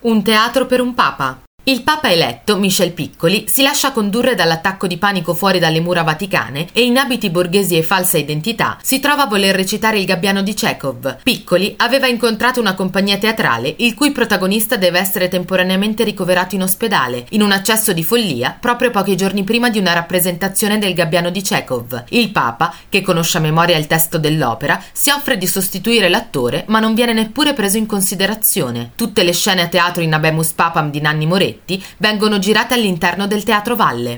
Un teatro per un papa. Il papa eletto, Michel Piccoli, si lascia condurre dall'attacco di panico fuori dalle mura vaticane e in abiti borghesi e falsa identità si trova a voler recitare il gabbiano di Chekhov. Piccoli aveva incontrato una compagnia teatrale il cui protagonista deve essere temporaneamente ricoverato in ospedale, in un accesso di follia, proprio pochi giorni prima di una rappresentazione del gabbiano di Chekhov. Il papa, che conosce a memoria il testo dell'opera, si offre di sostituire l'attore, ma non viene neppure preso in considerazione. Tutte le scene a teatro in Abemus Papam di Nanni Moretti vengono girate all'interno del Teatro Valle.